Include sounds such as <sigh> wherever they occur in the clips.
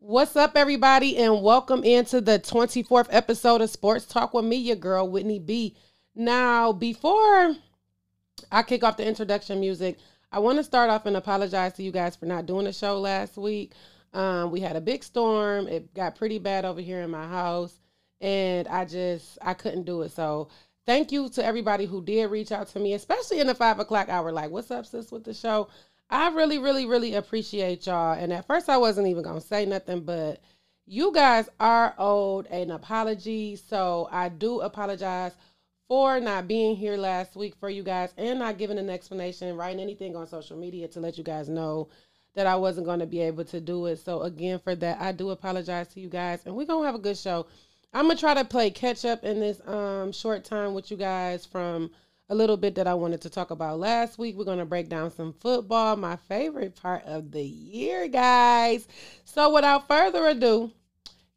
What's up, everybody, and welcome into the 24th episode of Sports Talk with me, your girl, Whitney B. Now, before I kick off the introduction music, I want to start off and apologize to you guys for not doing the show last week. Um, we had a big storm. It got pretty bad over here in my house, and I just I couldn't do it. So thank you to everybody who did reach out to me, especially in the five o'clock hour. Like, what's up, sis, with the show? I really, really, really appreciate y'all. And at first, I wasn't even gonna say nothing, but you guys are owed an apology. So I do apologize for not being here last week for you guys and not giving an explanation, writing anything on social media to let you guys know that I wasn't going to be able to do it. So again, for that, I do apologize to you guys, and we're gonna have a good show. I'm gonna try to play catch up in this um short time with you guys from a little bit that I wanted to talk about last week. We're going to break down some football, my favorite part of the year, guys. So, without further ado,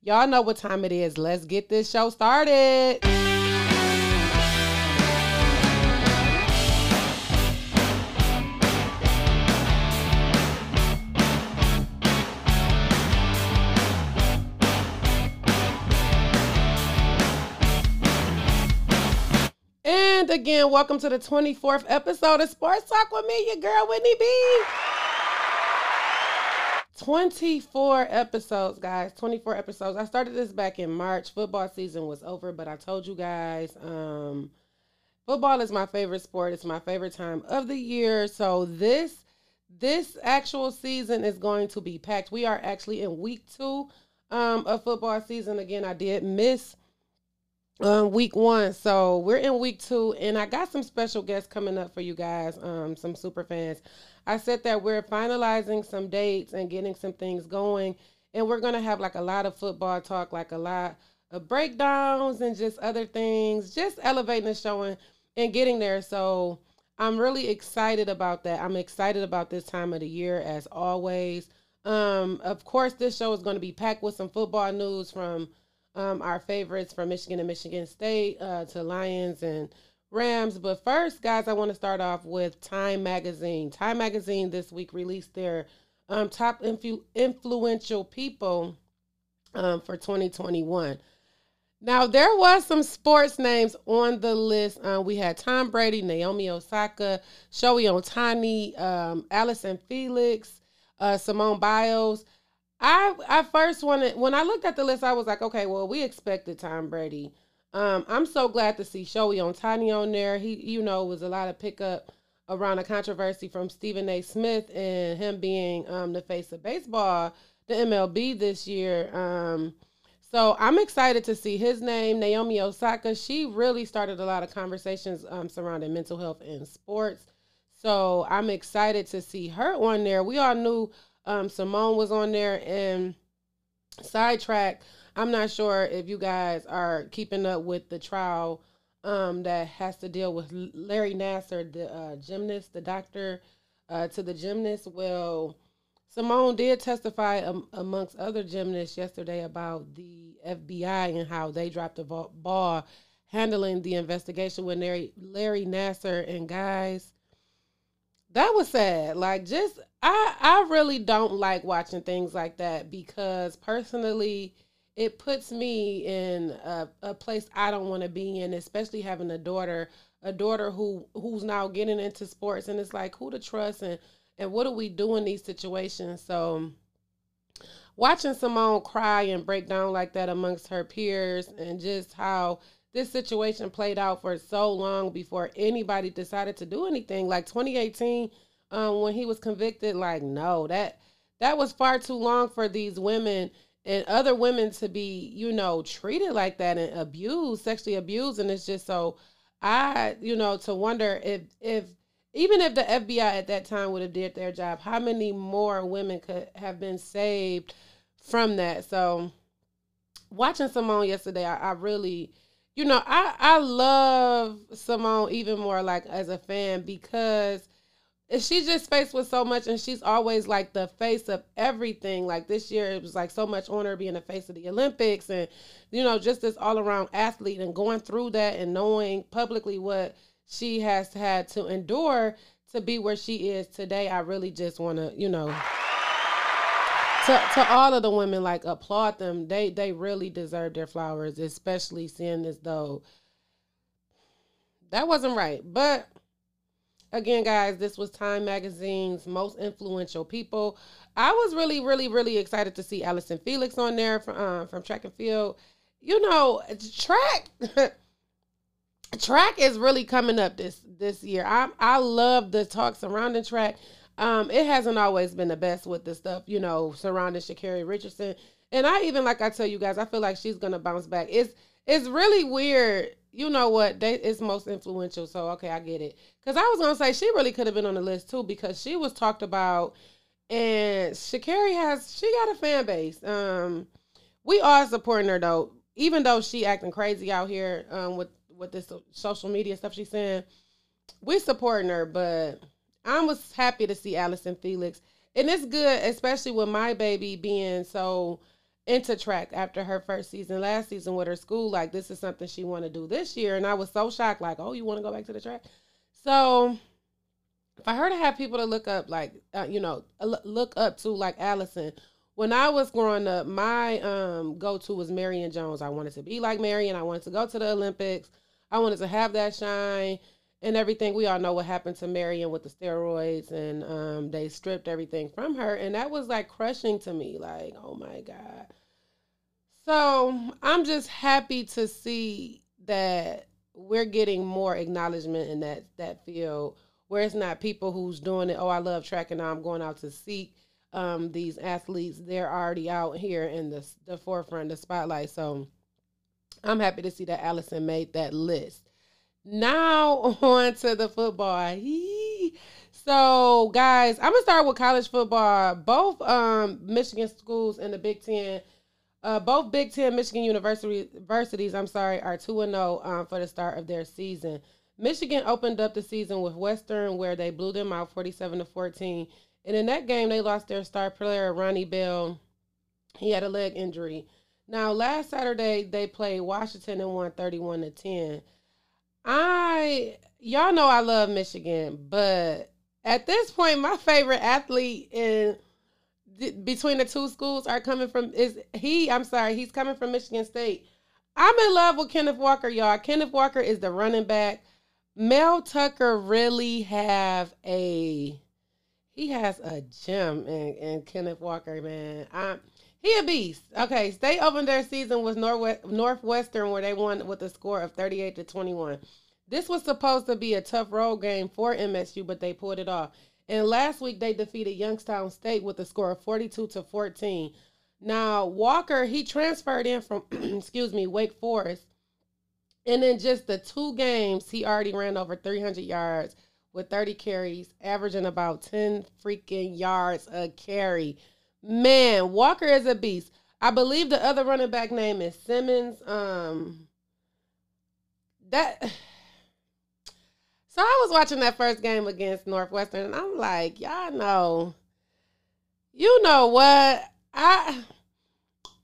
y'all know what time it is. Let's get this show started. Again, welcome to the 24th episode of Sports Talk with me, your girl Whitney B. 24 episodes, guys. 24 episodes. I started this back in March. Football season was over, but I told you guys, um, football is my favorite sport. It's my favorite time of the year. So this this actual season is going to be packed. We are actually in week two um, of football season. Again, I did miss um, week one. So we're in week two, and I got some special guests coming up for you guys, um, some super fans. I said that we're finalizing some dates and getting some things going, and we're gonna have like a lot of football talk, like a lot of breakdowns and just other things, just elevating the show and, and getting there. So I'm really excited about that. I'm excited about this time of the year as always. Um, of course, this show is going to be packed with some football news from um, our favorites from Michigan and Michigan State uh, to Lions and Rams. But first, guys, I want to start off with Time Magazine. Time Magazine this week released their um, top influ- influential people um, for 2021. Now, there was some sports names on the list. Uh, we had Tom Brady, Naomi Osaka, Shohei Ohtani, um, Allyson Felix, uh, Simone Biles. I I first wanted when I looked at the list, I was like, okay, well, we expected Tom Brady. Um, I'm so glad to see Shohei Ohtani on there. He, you know, was a lot of pickup around a controversy from Stephen A. Smith and him being um, the face of baseball, the MLB this year. Um, so I'm excited to see his name, Naomi Osaka. She really started a lot of conversations um, surrounding mental health in sports. So I'm excited to see her on there. We all knew um, Simone was on there and sidetrack. I'm not sure if you guys are keeping up with the trial um, that has to deal with Larry Nassar, the uh, gymnast, the doctor uh, to the gymnast. Well, Simone did testify um, amongst other gymnasts yesterday about the FBI and how they dropped the ball handling the investigation with Larry, Larry Nassar. And guys, that was sad. Like, just I I really don't like watching things like that because personally it puts me in a, a place I don't want to be in, especially having a daughter, a daughter who who's now getting into sports and it's like who to trust and and what do we do in these situations? So watching Simone cry and break down like that amongst her peers and just how this situation played out for so long before anybody decided to do anything. Like 2018 um, when he was convicted. Like, no, that that was far too long for these women and other women to be, you know, treated like that and abused, sexually abused. And it's just so I, you know, to wonder if if even if the FBI at that time would have did their job, how many more women could have been saved from that? So watching Simone yesterday, I, I really you know, I I love Simone even more like as a fan because she's just faced with so much and she's always like the face of everything like this year it was like so much on her being the face of the olympics and you know just this all around athlete and going through that and knowing publicly what she has had to endure to be where she is today i really just want to you know to to all of the women, like applaud them. They they really deserve their flowers, especially seeing as though that wasn't right. But again, guys, this was Time Magazine's most influential people. I was really, really, really excited to see Allyson Felix on there from uh, from track and field. You know, track <laughs> track is really coming up this this year. I I love the talk surrounding track. Um, it hasn't always been the best with the stuff, you know, surrounding Sha'Carri Richardson. And I even like I tell you guys, I feel like she's gonna bounce back. It's it's really weird. You know what? They it's most influential. So okay, I get it. Cause I was gonna say she really could have been on the list too because she was talked about, and Sha'Carri has she got a fan base. Um, we are supporting her though, even though she acting crazy out here um with with this social media stuff she's saying. We supporting her, but I was happy to see Allyson Felix, and it's good, especially with my baby being so into track after her first season last season with her school. Like this is something she want to do this year, and I was so shocked. Like, oh, you want to go back to the track? So, for her to have people to look up, like uh, you know, look up to, like allyson When I was growing up, my um go to was Marion Jones. I wanted to be like Marion. I wanted to go to the Olympics. I wanted to have that shine and everything. We all know what happened to Marion with the steroids, and um, they stripped everything from her, and that was like crushing to me. Like, oh my god. So I'm just happy to see that we're getting more acknowledgement in that that field, where it's not people who's doing it. Oh, I love track, and I'm going out to seek um, these athletes. They're already out here in the the forefront, the spotlight. So. I'm happy to see that Allyson made that list. Now <laughs> on to the football. So, guys, I'm gonna start with college football. Both um, Michigan schools in the Big Ten, uh, both Big Ten Michigan university, universities, I'm sorry, are two and zero oh, um, for the start of their season. Michigan opened up the season with Western, where they blew them out 47 to 14. And in that game, they lost their star player Ronnie Bell. He had a leg injury. Now, last Saturday they played Washington and won 31 to 10. I y'all know I love Michigan, but at this point, my favorite athlete in between the two schools are coming from is he. I'm sorry, he's coming from Michigan State. I'm in love with Kenneth Walker, y'all. Kenneth Walker is the running back. Mel Tucker really have a he has a gem in, in Kenneth Walker, man. I'm he a beast. Okay, State opened their season with Northwest, Northwestern, where they won with a score of 38 to 21. This was supposed to be a tough road game for MSU, but they pulled it off. And last week they defeated Youngstown State with a score of 42 to 14. Now Walker he transferred in from <clears throat> excuse me Wake Forest, and in just the two games he already ran over 300 yards with 30 carries, averaging about 10 freaking yards a carry. Man, Walker is a beast. I believe the other running back name is Simmons. Um, that. <sighs> So I was watching that first game against Northwestern, and I'm like, y'all know, you know what? I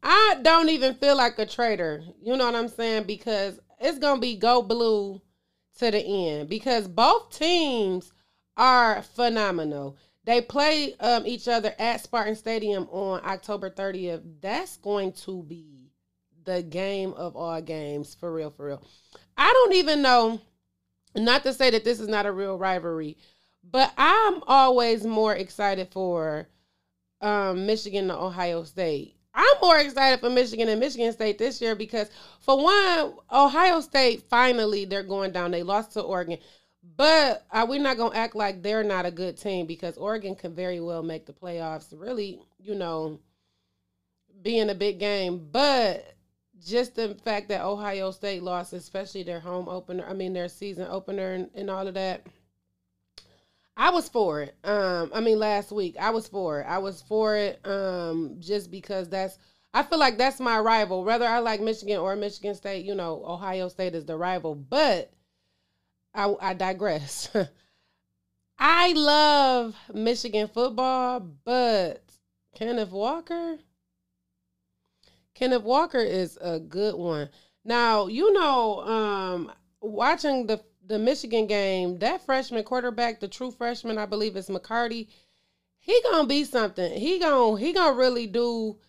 I don't even feel like a traitor. You know what I'm saying? Because it's gonna be go blue to the end. Because both teams are phenomenal. They play um, each other at Spartan Stadium on October 30th. That's going to be the game of all games, for real, for real. I don't even know, not to say that this is not a real rivalry, but I'm always more excited for um, Michigan to Ohio State. I'm more excited for Michigan and Michigan State this year because, for one, Ohio State finally they're going down. They lost to Oregon. But are we not gonna act like they're not a good team because Oregon can very well make the playoffs. Really, you know, being a big game, but just the fact that Ohio State lost, especially their home opener, I mean their season opener and, and all of that. I was for it. Um, I mean last week I was for it. I was for it. Um, just because that's I feel like that's my rival. Whether I like Michigan or Michigan State, you know, Ohio State is the rival. But I, I digress. <laughs> I love Michigan football, but Kenneth Walker, Kenneth Walker is a good one. Now, you know, um, watching the the Michigan game, that freshman quarterback, the true freshman, I believe is McCarthy, he gonna be something. He gonna he gonna really do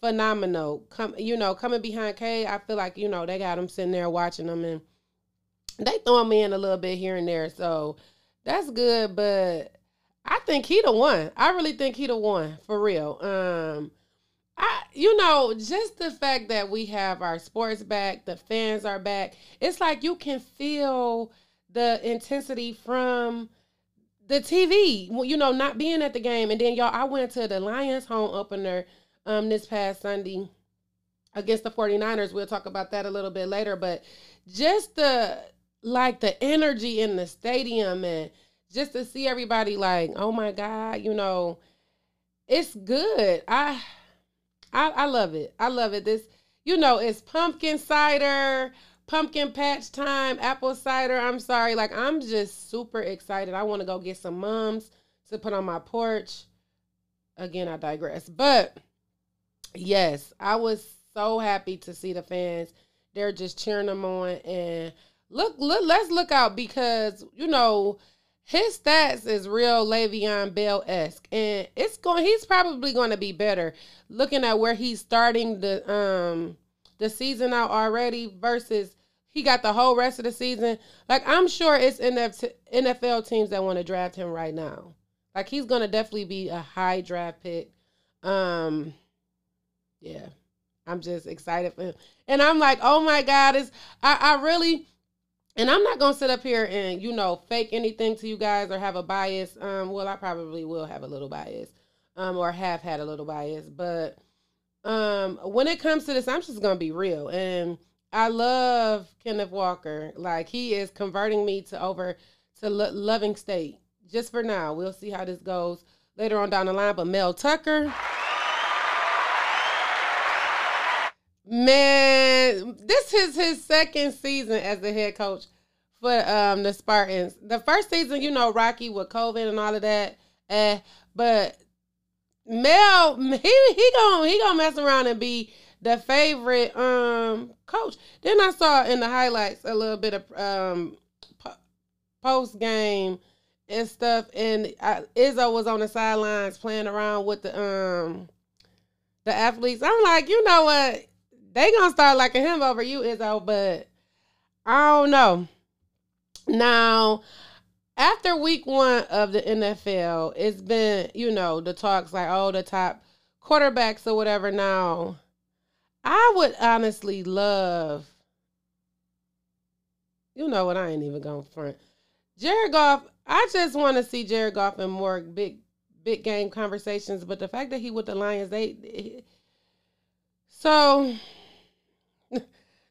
phenomenal. Come, you know, coming behind K, I feel like you know they got him sitting there watching them, and they throwing me in a little bit here and there. So that's good, but I think he the one. I really think he the one for real. Um, I, you know, just the fact that we have our sports back, the fans are back. It's like you can feel the intensity from the TV. You know, not being at the game, and then y'all, I went to the Lions home opener um this past Sunday against the 49ers. We'll talk about that a little bit later, but just the like the energy in the stadium and just to see everybody like, oh my God, you know, it's good. I I I love it. I love it. This, you know, it's pumpkin cider, pumpkin patch time, apple cider. I'm sorry. Like I'm just super excited. I want to go get some mums to put on my porch. Again, I digress. But yes, I was so happy to see the fans. They're just cheering them on and look look let's look out because you know his stats is real Le'Veon Bell esque, and it's going. He's probably going to be better. Looking at where he's starting the um the season out already versus he got the whole rest of the season. Like I'm sure it's NFL teams that want to draft him right now. Like he's going to definitely be a high draft pick. Um, yeah, I'm just excited for him, and I'm like, oh my god, is I I really and I'm not gonna sit up here and you know fake anything to you guys or have a bias. Um, well, I probably will have a little bias, um, or have had a little bias. But um, when it comes to this, I'm just gonna be real. And I love Kenneth Walker. Like he is converting me to over to lo- loving state. Just for now, we'll see how this goes later on down the line. But Mel Tucker. Man, this is his second season as the head coach for um the Spartans. The first season, you know, Rocky with COVID and all of that. Eh, but Mel, <laughs> he he gonna he gonna mess around and be the favorite um coach. Then I saw in the highlights a little bit of um post game and stuff, and I, Izzo was on the sidelines playing around with the um the athletes. I'm like, you know what? They gonna start liking him over you, Izzo, but I don't know. Now, after week one of the NFL, it's been, you know, the talks like, oh, the top quarterbacks or whatever. Now, I would honestly love, you know what, I ain't even going front. Jared Goff, I just want to see Jared Goff in more big, big game conversations. But the fact that he with the Lions, they, so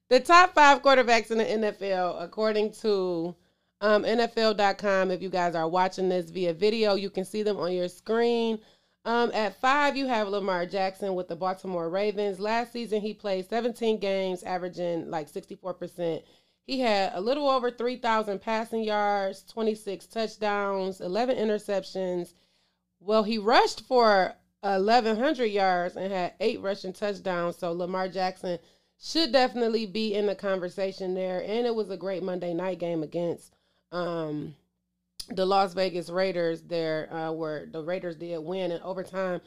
the top five quarterbacks in the NFL, according to um, NFL.com, if you guys are watching this via video, you can see them on your screen. Um, at five, you have Lamar Jackson with the Baltimore Ravens. Last season, he played 17 games, averaging like 64%. He had a little over 3,000 passing yards, 26 touchdowns, 11 interceptions. Well, he rushed for 1,100 yards and had eight rushing touchdowns. So Lamar Jackson should definitely be in the conversation there. And it was a great Monday night game against um, the Las Vegas Raiders there, uh, where the Raiders did win in overtime.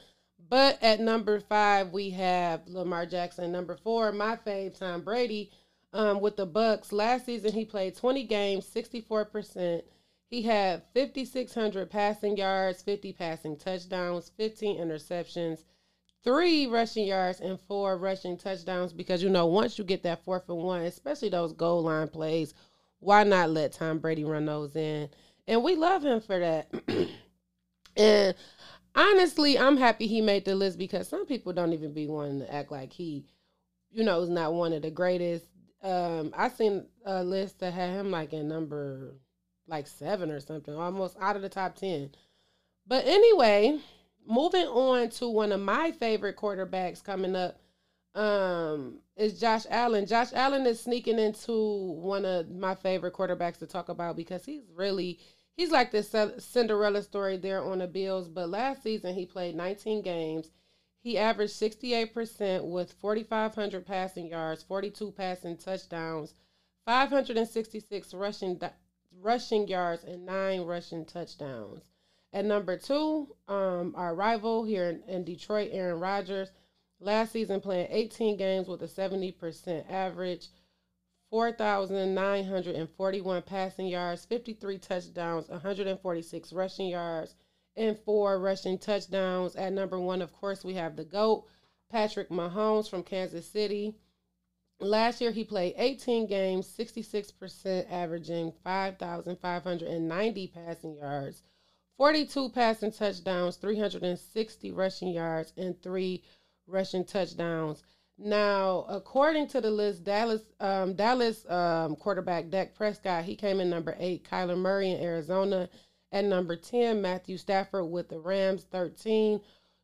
But at number five, we have Lamar Jackson. Number four, my fave, Tom Brady, um, with the Bucs. Last season, he played 20 games, 64%. He had 5,600 passing yards, 50 passing touchdowns, 15 interceptions, three rushing yards and four rushing touchdowns because you know once you get that fourth and one, especially those goal line plays, why not let Tom Brady run those in? And we love him for that. <clears throat> and honestly, I'm happy he made the list because some people don't even be wanting to act like he, you know, is not one of the greatest. Um, I seen a list that had him like in number like seven or something, almost out of the top ten. But anyway, moving on to one of my favorite quarterbacks coming up um is Josh Allen. Josh Allen is sneaking into one of my favorite quarterbacks to talk about because he's really he's like this Cinderella story there on the Bills, but last season he played 19 games. He averaged 68% with 4500 passing yards, 42 passing touchdowns, 566 rushing rushing yards and 9 rushing touchdowns. At number two, um, our rival here in, in Detroit, Aaron Rodgers. Last season, playing 18 games with a 70% average, 4,941 passing yards, 53 touchdowns, 146 rushing yards, and four rushing touchdowns. At number one, of course, we have the GOAT, Patrick Mahomes from Kansas City. Last year, he played 18 games, 66%, averaging 5,590 passing yards, 42 passing touchdowns, 360 rushing yards, and three rushing touchdowns. Now, according to the list, Dallas um, Dallas um, quarterback Dak Prescott he came in number eight. Kyler Murray in Arizona at number ten. Matthew Stafford with the Rams thirteen.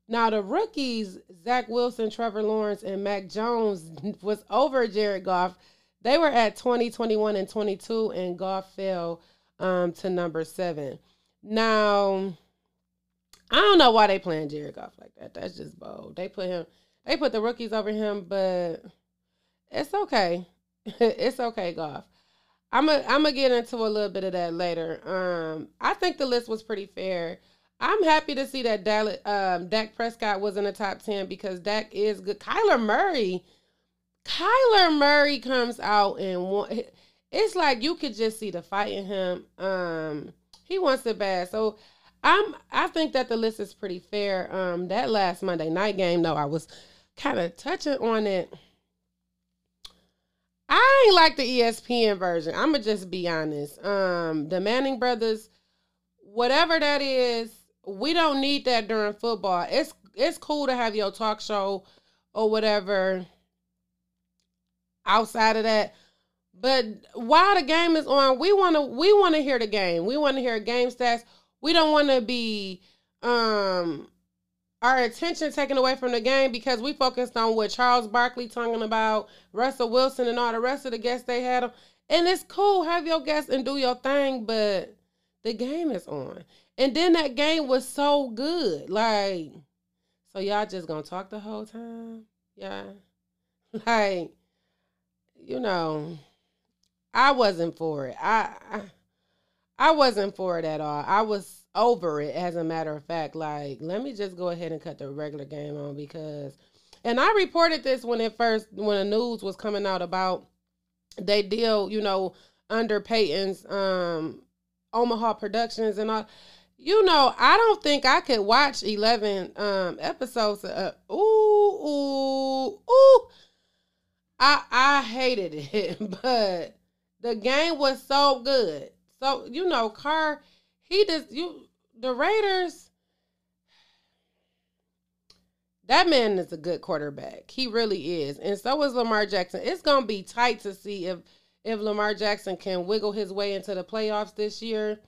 Now the rookies Zach Wilson, Trevor Lawrence, and Mac Jones <laughs> was over Jared Goff. They were at 20, 21, and 22, and Goff fell um, to number seven. Now, I don't know why they playing Jared Goff like that. That's just bold. They put him they put the rookies over him, but it's okay. <laughs> it's okay, Goff. I'm a, I'm gonna get into a little bit of that later. Um, I think the list was pretty fair. I'm happy to see that Dallas, um, Dak Prescott was in the top ten because Dak is good. Kyler Murray, Kyler Murray comes out and it's like you could just see the fight in him. Um, he wants it bad. So I'm I think that the list is pretty fair. Um, that last Monday night game, though, I was kind of touching on it. I ain't like the ESPN version. I'ma just be honest. Um, the Manning brothers, whatever that is, we don't need that during football. It's it's cool to have your talk show or whatever outside of that. But while the game is on, we wanna we wanna hear the game. We wanna hear game stats. We don't wanna be um our attention taken away from the game because we focused on what Charles Barkley talking about, Russell Wilson, and all the rest of the guests they had. And it's cool, have your guests and do your thing, but the game is on. And then that game was so good. Like, so y'all just gonna talk the whole time? Yeah. <laughs> Like, you know, I wasn't for it. I, I wasn't for it at all. I was over it as a matter of fact like let me just go ahead and cut the regular game on because and i reported this when it first when the news was coming out about they deal you know under peyton's um omaha productions and all you know i don't think i could watch 11 um episodes of, uh, ooh ooh ooh i i hated it <laughs> but the game was so good so you know Carr he just you the Raiders. That man is a good quarterback. He really is. And so is Lamar Jackson. It's gonna be tight to see if if Lamar Jackson can wiggle his way into the playoffs this year.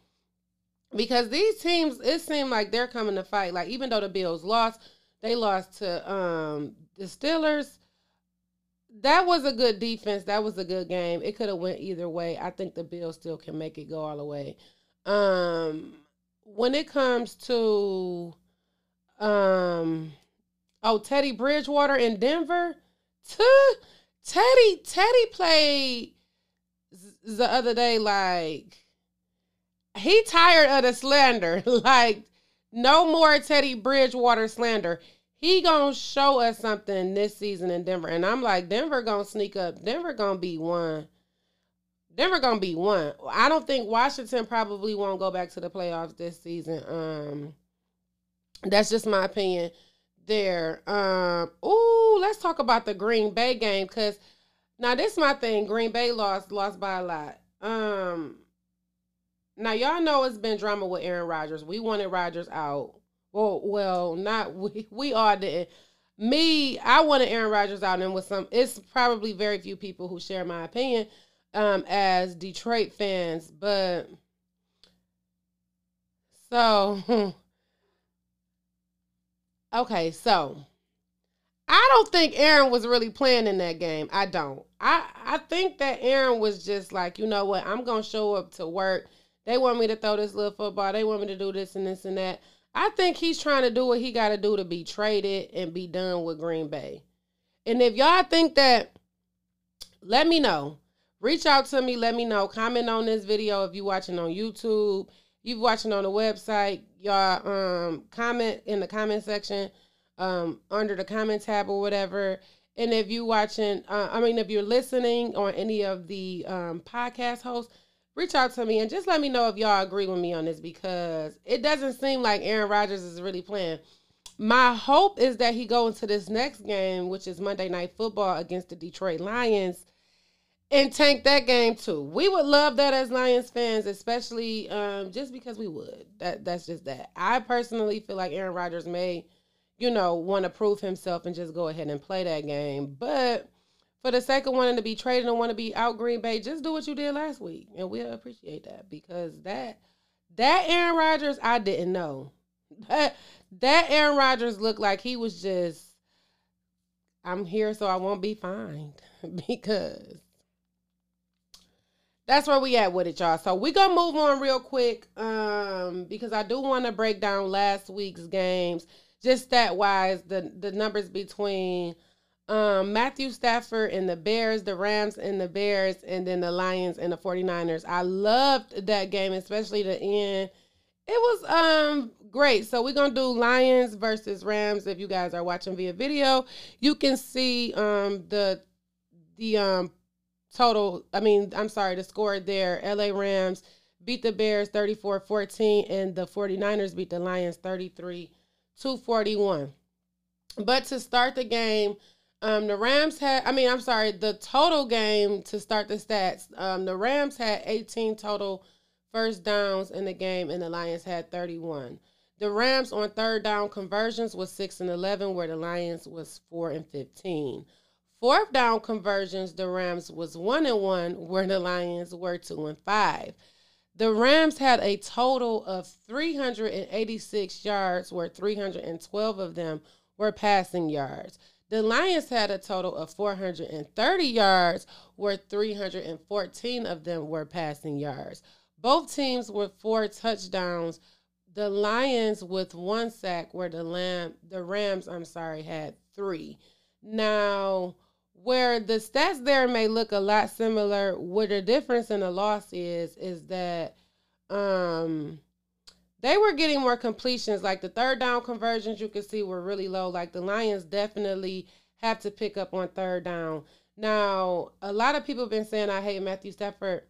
Because these teams, it seemed like they're coming to fight. Like even though the Bills lost, they lost to um the Steelers. That was a good defense. That was a good game. It could have went either way. I think the Bills still can make it go all the way. Um when it comes to um oh Teddy Bridgewater in Denver, Teddy Teddy played the other day like he tired of the slander. <laughs> like no more Teddy Bridgewater slander. He gonna show us something this season in Denver, and I'm like Denver gonna sneak up. Denver gonna be one. Denver gonna be one. I don't think Washington probably won't go back to the playoffs this season. Um, that's just my opinion. There. Um. Ooh, let's talk about the Green Bay game because now this is my thing. Green Bay lost, lost by a lot. Um. Now y'all know it's been drama with Aaron Rodgers. We wanted Rodgers out. Well, well, not we. <laughs> We all didn't. Me, I wanted Aaron Rodgers out, and with some, it's probably very few people who share my opinion um, as Detroit fans, but so <laughs> okay, so I don't think Aaron was really playing in that game. I don't. I I think that Aaron was just like, you know what? I'm gonna show up to work. They want me to throw this little football. They want me to do this and this and that. I think he's trying to do what he got to do to be traded and be done with Green Bay. And if y'all think that, let me know reach out to me. Let me know. Comment on this video if you're watching on YouTube. you watching on the website, y'all um comment in the comment section, um under the comment tab or whatever. And if you watching, uh, I mean, if you're listening on any of the um, podcast hosts, reach out to me and just let me know if y'all agree with me on this because it doesn't seem like Aaron Rodgers is really playing. My hope is that he go into this next game, which is Monday Night Football against the Detroit Lions, and tank that game too. We would love that as Lions fans, especially um, just because we would. That that's just that. I personally feel like Aaron Rodgers may you know, want to prove himself and just go ahead and play that game. But for the sake of wanting to be traded and want to be out Green Bay, just do what you did last week, and we'll appreciate that because that that Aaron Rodgers I didn't know <laughs> that that Aaron Rodgers looked like he was just I'm here so I won't be fined <laughs> because that's where we at with it, y'all. So we gonna move on real quick, um, because I do want to break down last week's games just stat wise, the the numbers between um, Matthew Stafford and the Bears, the Rams and the Bears, and then the Lions and the 49ers. I loved that game, especially the end. It was um great. So we're gonna do Lions versus Rams. If you guys are watching via video, you can see um the the um total. I mean, I'm sorry, the score there. LA Rams beat the Bears 34-14 and the 49ers beat the Lions 33 241. But to start the game, um, the Rams had, I mean, I'm sorry, the total game to start the stats, um, the Rams had 18 total first downs in the game, and the Lions had 31. The Rams on third down conversions was 6 and 11, where the Lions was 4 and 15. Fourth down conversions, the Rams was 1 and 1, where the Lions were 2 and 5. The Rams had a total of 386 yards, where 312 of them were passing yards. The Lions had a total of 430 yards, where 314 of them were passing yards. Both teams with four touchdowns. The Lions with one sack, where the Lam the Rams, I'm sorry, had three. Now, where the stats there may look a lot similar, what the difference in the loss is, is that um they were getting more completions. Like the third down conversions you can see were really low. Like the Lions definitely have to pick up on third down. Now, a lot of people have been saying I hate Matthew Stafford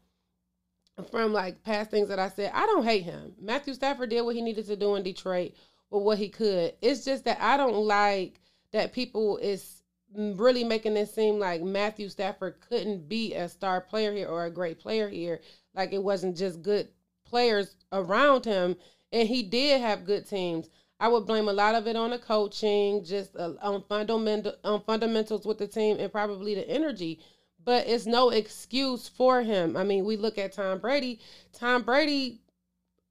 from like past things that I said. I don't hate him. Matthew Stafford did what he needed to do in Detroit with what he could. It's just that I don't like that people is really making it seem like Matthew Stafford couldn't be a star player here or a great player here. Like it wasn't just good players around him, and he did have good teams. I would blame a lot of it on the coaching, just uh, on fundamental on fundamentals with the team, and probably the energy. But it's no excuse for him. I mean, we look at Tom Brady. Tom Brady,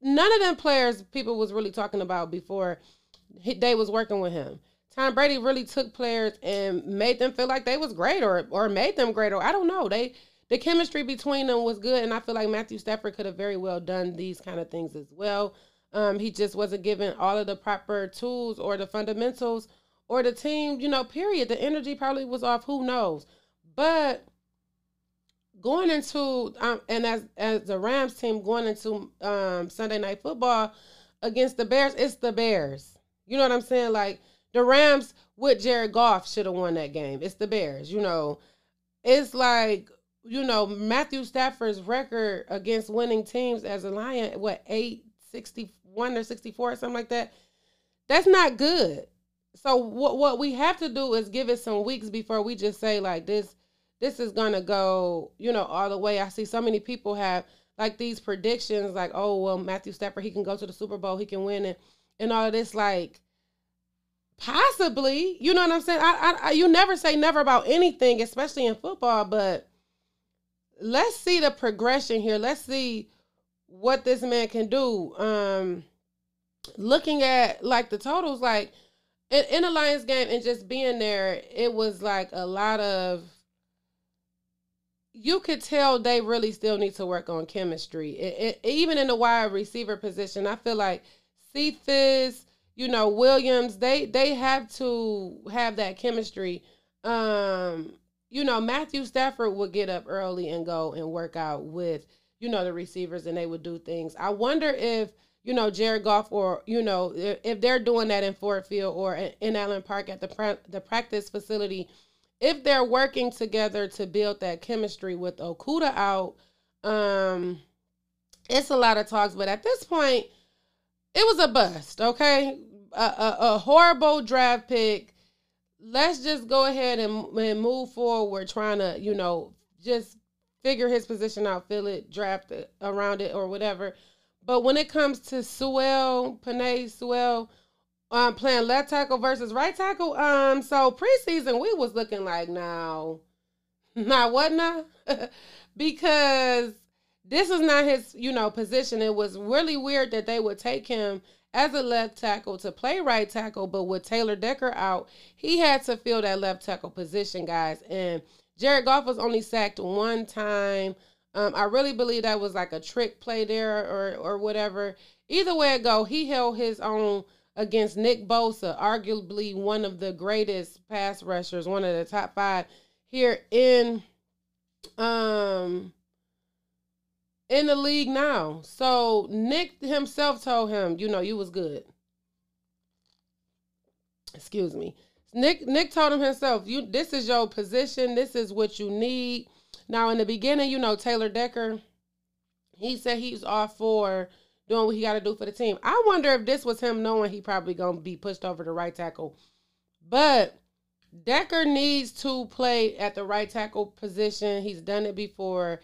none of them players people was really talking about before he, they was working with him. Tom Brady really took players and made them feel like they was great or or made them great or I don't know. They the chemistry between them was good and I feel like Matthew Stafford could have very well done these kind of things as well. Um, he just wasn't given all of the proper tools or the fundamentals or the team, you know, period. The energy probably was off, who knows. But going into um, and as as the Rams team going into um, Sunday night football against the Bears, it's the Bears. You know what I'm saying? Like the Rams with Jared Goff should have won that game. It's the Bears, you know. It's like, you know, Matthew Stafford's record against winning teams as a Lion, what, 861 or 64 or something like that. That's not good. So what what we have to do is give it some weeks before we just say like this this is gonna go, you know, all the way. I see so many people have like these predictions, like, oh well, Matthew Stafford, he can go to the Super Bowl, he can win it, and all this. Like, Possibly, you know what I'm saying. I, I, you never say never about anything, especially in football. But let's see the progression here. Let's see what this man can do. Um, looking at like the totals, like in, in a Lions game and just being there, it was like a lot of. You could tell they really still need to work on chemistry. It, it, even in the wide receiver position, I feel like Cephus you know Williams they they have to have that chemistry um you know Matthew Stafford would get up early and go and work out with you know, the receivers and they would do things. I wonder if you know Jared Goff or you know if they're doing that in Ford Field or in Allen Park at the pra- the practice facility, if they're working together to build that chemistry with Okudah out. Um, it's a lot of talks, but at this point, it was a bust. Okay, a, a, a horrible draft pick. Let's just go ahead and, and move forward, trying to you know just figure his position out, fill it, draft it around it, or whatever. But when it comes to Sewell, Penei Sewell, um, playing left tackle versus right tackle, um, so preseason we was looking like now, not what now? because this is not his, you know, position. It was really weird that they would take him as a left tackle to play right tackle, but with Taylor Decker out, he had to fill that left tackle position, guys. And Jared Goff was only sacked one time. Um, I really believe that was like a trick play there or or whatever. Either way it go, he held his own against Nick Bosa, arguably one of the greatest pass rushers, one of the top five here in um in the league now. So Nick himself told him, you know, you was good. Excuse me. Nick Nick told him himself, you this is your position, this is what you need. Now, in the beginning, you know, Taylor Decker, he said he's all for doing what he got to do for the team. I wonder if this was him knowing he probably to be pushed over to right tackle. But Decker needs to play at the right tackle position. He's done it before.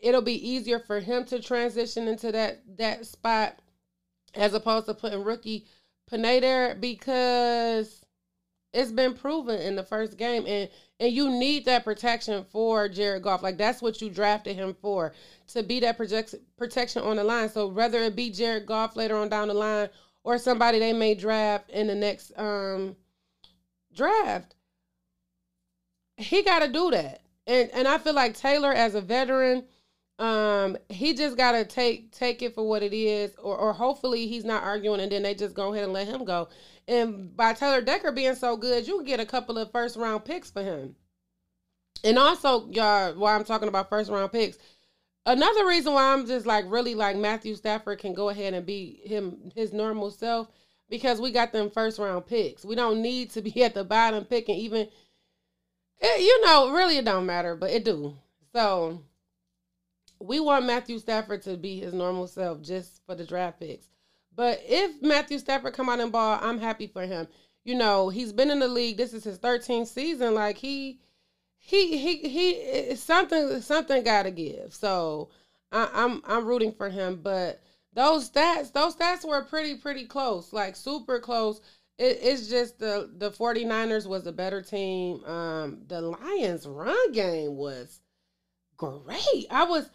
It'll be easier for him to transition into that that spot as opposed to putting rookie Penei there because it's been proven in the first game and and you need that protection for Jared Goff. Like that's what you drafted him for to be that project, protection on the line. So whether it be Jared Goff later on down the line or somebody they may draft in the next um draft, he got to do that. And and I feel like Taylor as a veteran, um, he just got to take take it for what it is, or or hopefully he's not arguing, and then they just go ahead and let him go. And by Taylor Decker being so good, you can get a couple of first round picks for him. And also, y'all, why I'm talking about first round picks. Another reason why I'm just like really like Matthew Stafford can go ahead and be him his normal self because we got them first round picks. We don't need to be <laughs> at the bottom picking even it, you know, really it don't matter, but it do. So we want Matthew Stafford to be his normal self just for the draft picks. But if Matthew Stafford come out and ball, I'm happy for him. You know, he's been in the league. This is his 13th season. Like he, he, he, he. Something, something got to give. So I, I'm, I'm rooting for him. But those stats, those stats were pretty, pretty close. Like super close. It, it's just the the 49ers was a better team. Um, the Lions run game was great. I was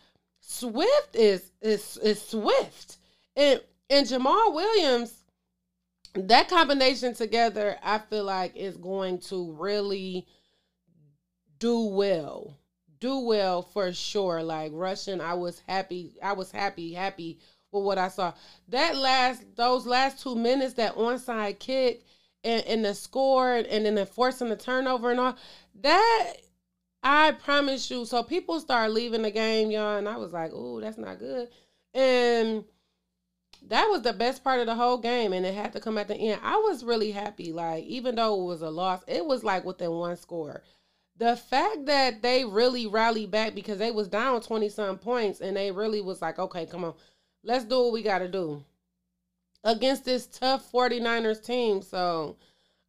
Swift is is is Swift. And and Jamaal Williams, that combination together, I feel like is going to really do well. Do well for sure. Like Russian, I was happy. I was happy, happy with what I saw. That last those last two minutes, that onside kick and, and the score and then the forcing the turnover and all, that I promise you. So people start leaving the game, y'all, and I was like, "Ooh, that's not good." And that was the best part of the whole game and it had to come at the end. I was really happy. Like, even though it was a loss, it was like within one score. The fact that they really rallied back because they was down 20 some points and they really was like, okay, come on, let's do what we gotta do. Against this tough 49ers team. So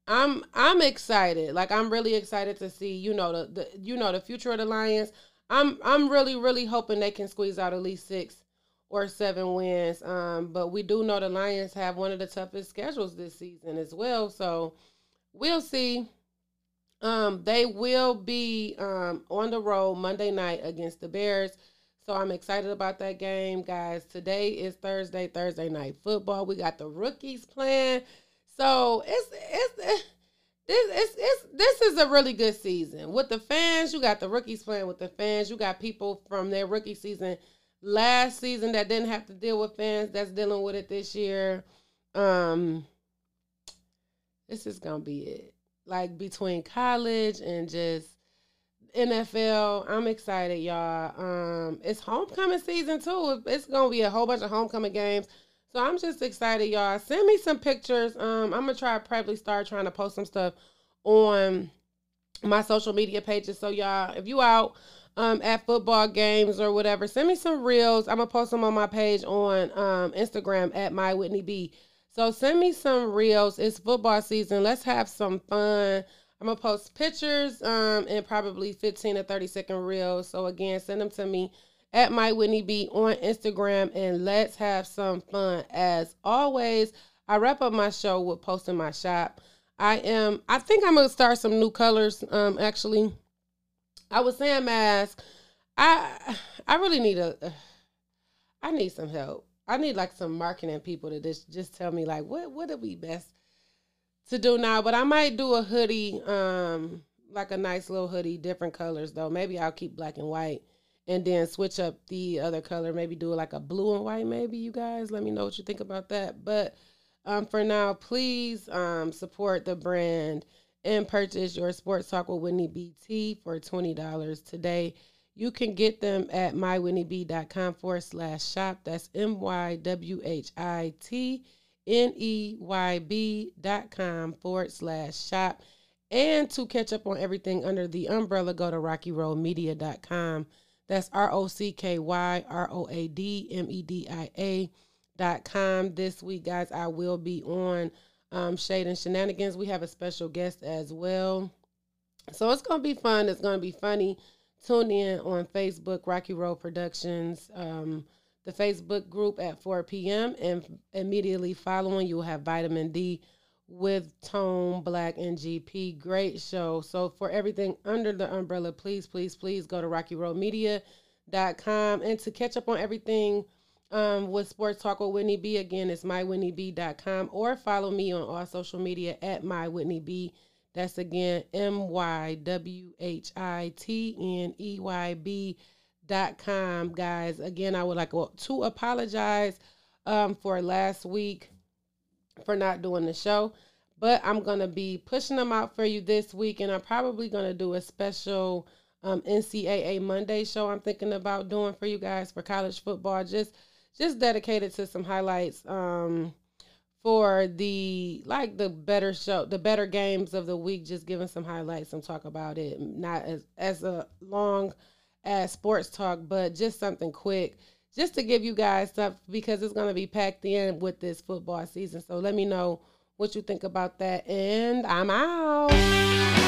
I'm I'm excited. Like I'm really excited to see, you know, the, the you know, the future of the Lions. I'm I'm really, really hoping they can squeeze out at least six or seven wins. Um, but we do know the Lions have one of the toughest schedules this season as well. So we'll see. Um, they will be um, on the road Monday night against the Bears. So I'm excited about that game, guys. Today is Thursday, Thursday night football. We got the rookies playing. So it's it's, this it's, it's this is a really good season with the fans. You got the rookies playing with the fans. You got people from their rookie season last season that didn't have to deal with fans that's dealing with it this year. Um this is gonna be it. Like between college and just NFL. I'm excited, y'all. Um, it's homecoming season too. It's gonna be a whole bunch of homecoming games. So I'm just excited, y'all. Send me some pictures. Um, I'm gonna try probably start trying to post some stuff on my social media pages. So y'all, if you out um, at football games or whatever, send me some reels. I'm gonna post them on my page on um, Instagram at my Whitney B. So send me some reels. It's football season. Let's have some fun. I'm gonna post pictures um and probably 15 to 30 second reels. So again, send them to me at my Whitney B on Instagram and let's have some fun. As always, I wrap up my show with posting my shop. I am I think I'm gonna start some new colors. Um actually. I was saying mask. I I really need a <sighs> I need some help. I need like some marketing people to just just tell me like what what would be best to do now, but I might do a hoodie, um, like a nice little hoodie, different colors though. Maybe I'll keep black and white and then switch up the other color. Maybe do like a blue and white. Maybe you guys let me know what you think about that. But um, for now, please um, support the brand and purchase your Sports Talk with Whitney BT for twenty dollars today. You can get them at mywhitneyb.com forward slash shop. That's M Y W H I T N-E-Y-B dot com forward slash shop. And to catch up on everything under the umbrella, go to rockyroadmedia.com. That's R-O-C-K-Y-R-O-A-D-M-E-D-I-A dot com. This week, guys, I will be on um, Shade and Shenanigans. We have a special guest as well. So it's going to be fun. It's going to be funny. Tune in on Facebook, Rocky Road Productions. Um, the Facebook group at 4 p.m. and immediately following you'll have Vitamin D with Tone Black and GP. Great show. So for everything under the umbrella, please, please, please go to RockyRoadMedia.com and to catch up on everything um, with Sports Talk with Whitney B. Again, it's mywhitneyb.com or follow me on all social media at mywhitneyb. That's again M Y W H I T N E Y B dot com guys again i would like to apologize um, for last week for not doing the show but i'm gonna be pushing them out for you this week and i'm probably gonna do a special um, ncaa monday show i'm thinking about doing for you guys for college football just just dedicated to some highlights um, for the like the better show the better games of the week just giving some highlights and talk about it not as as a long as sports talk, but just something quick just to give you guys stuff because it's going to be packed in with this football season. So let me know what you think about that. And I'm out.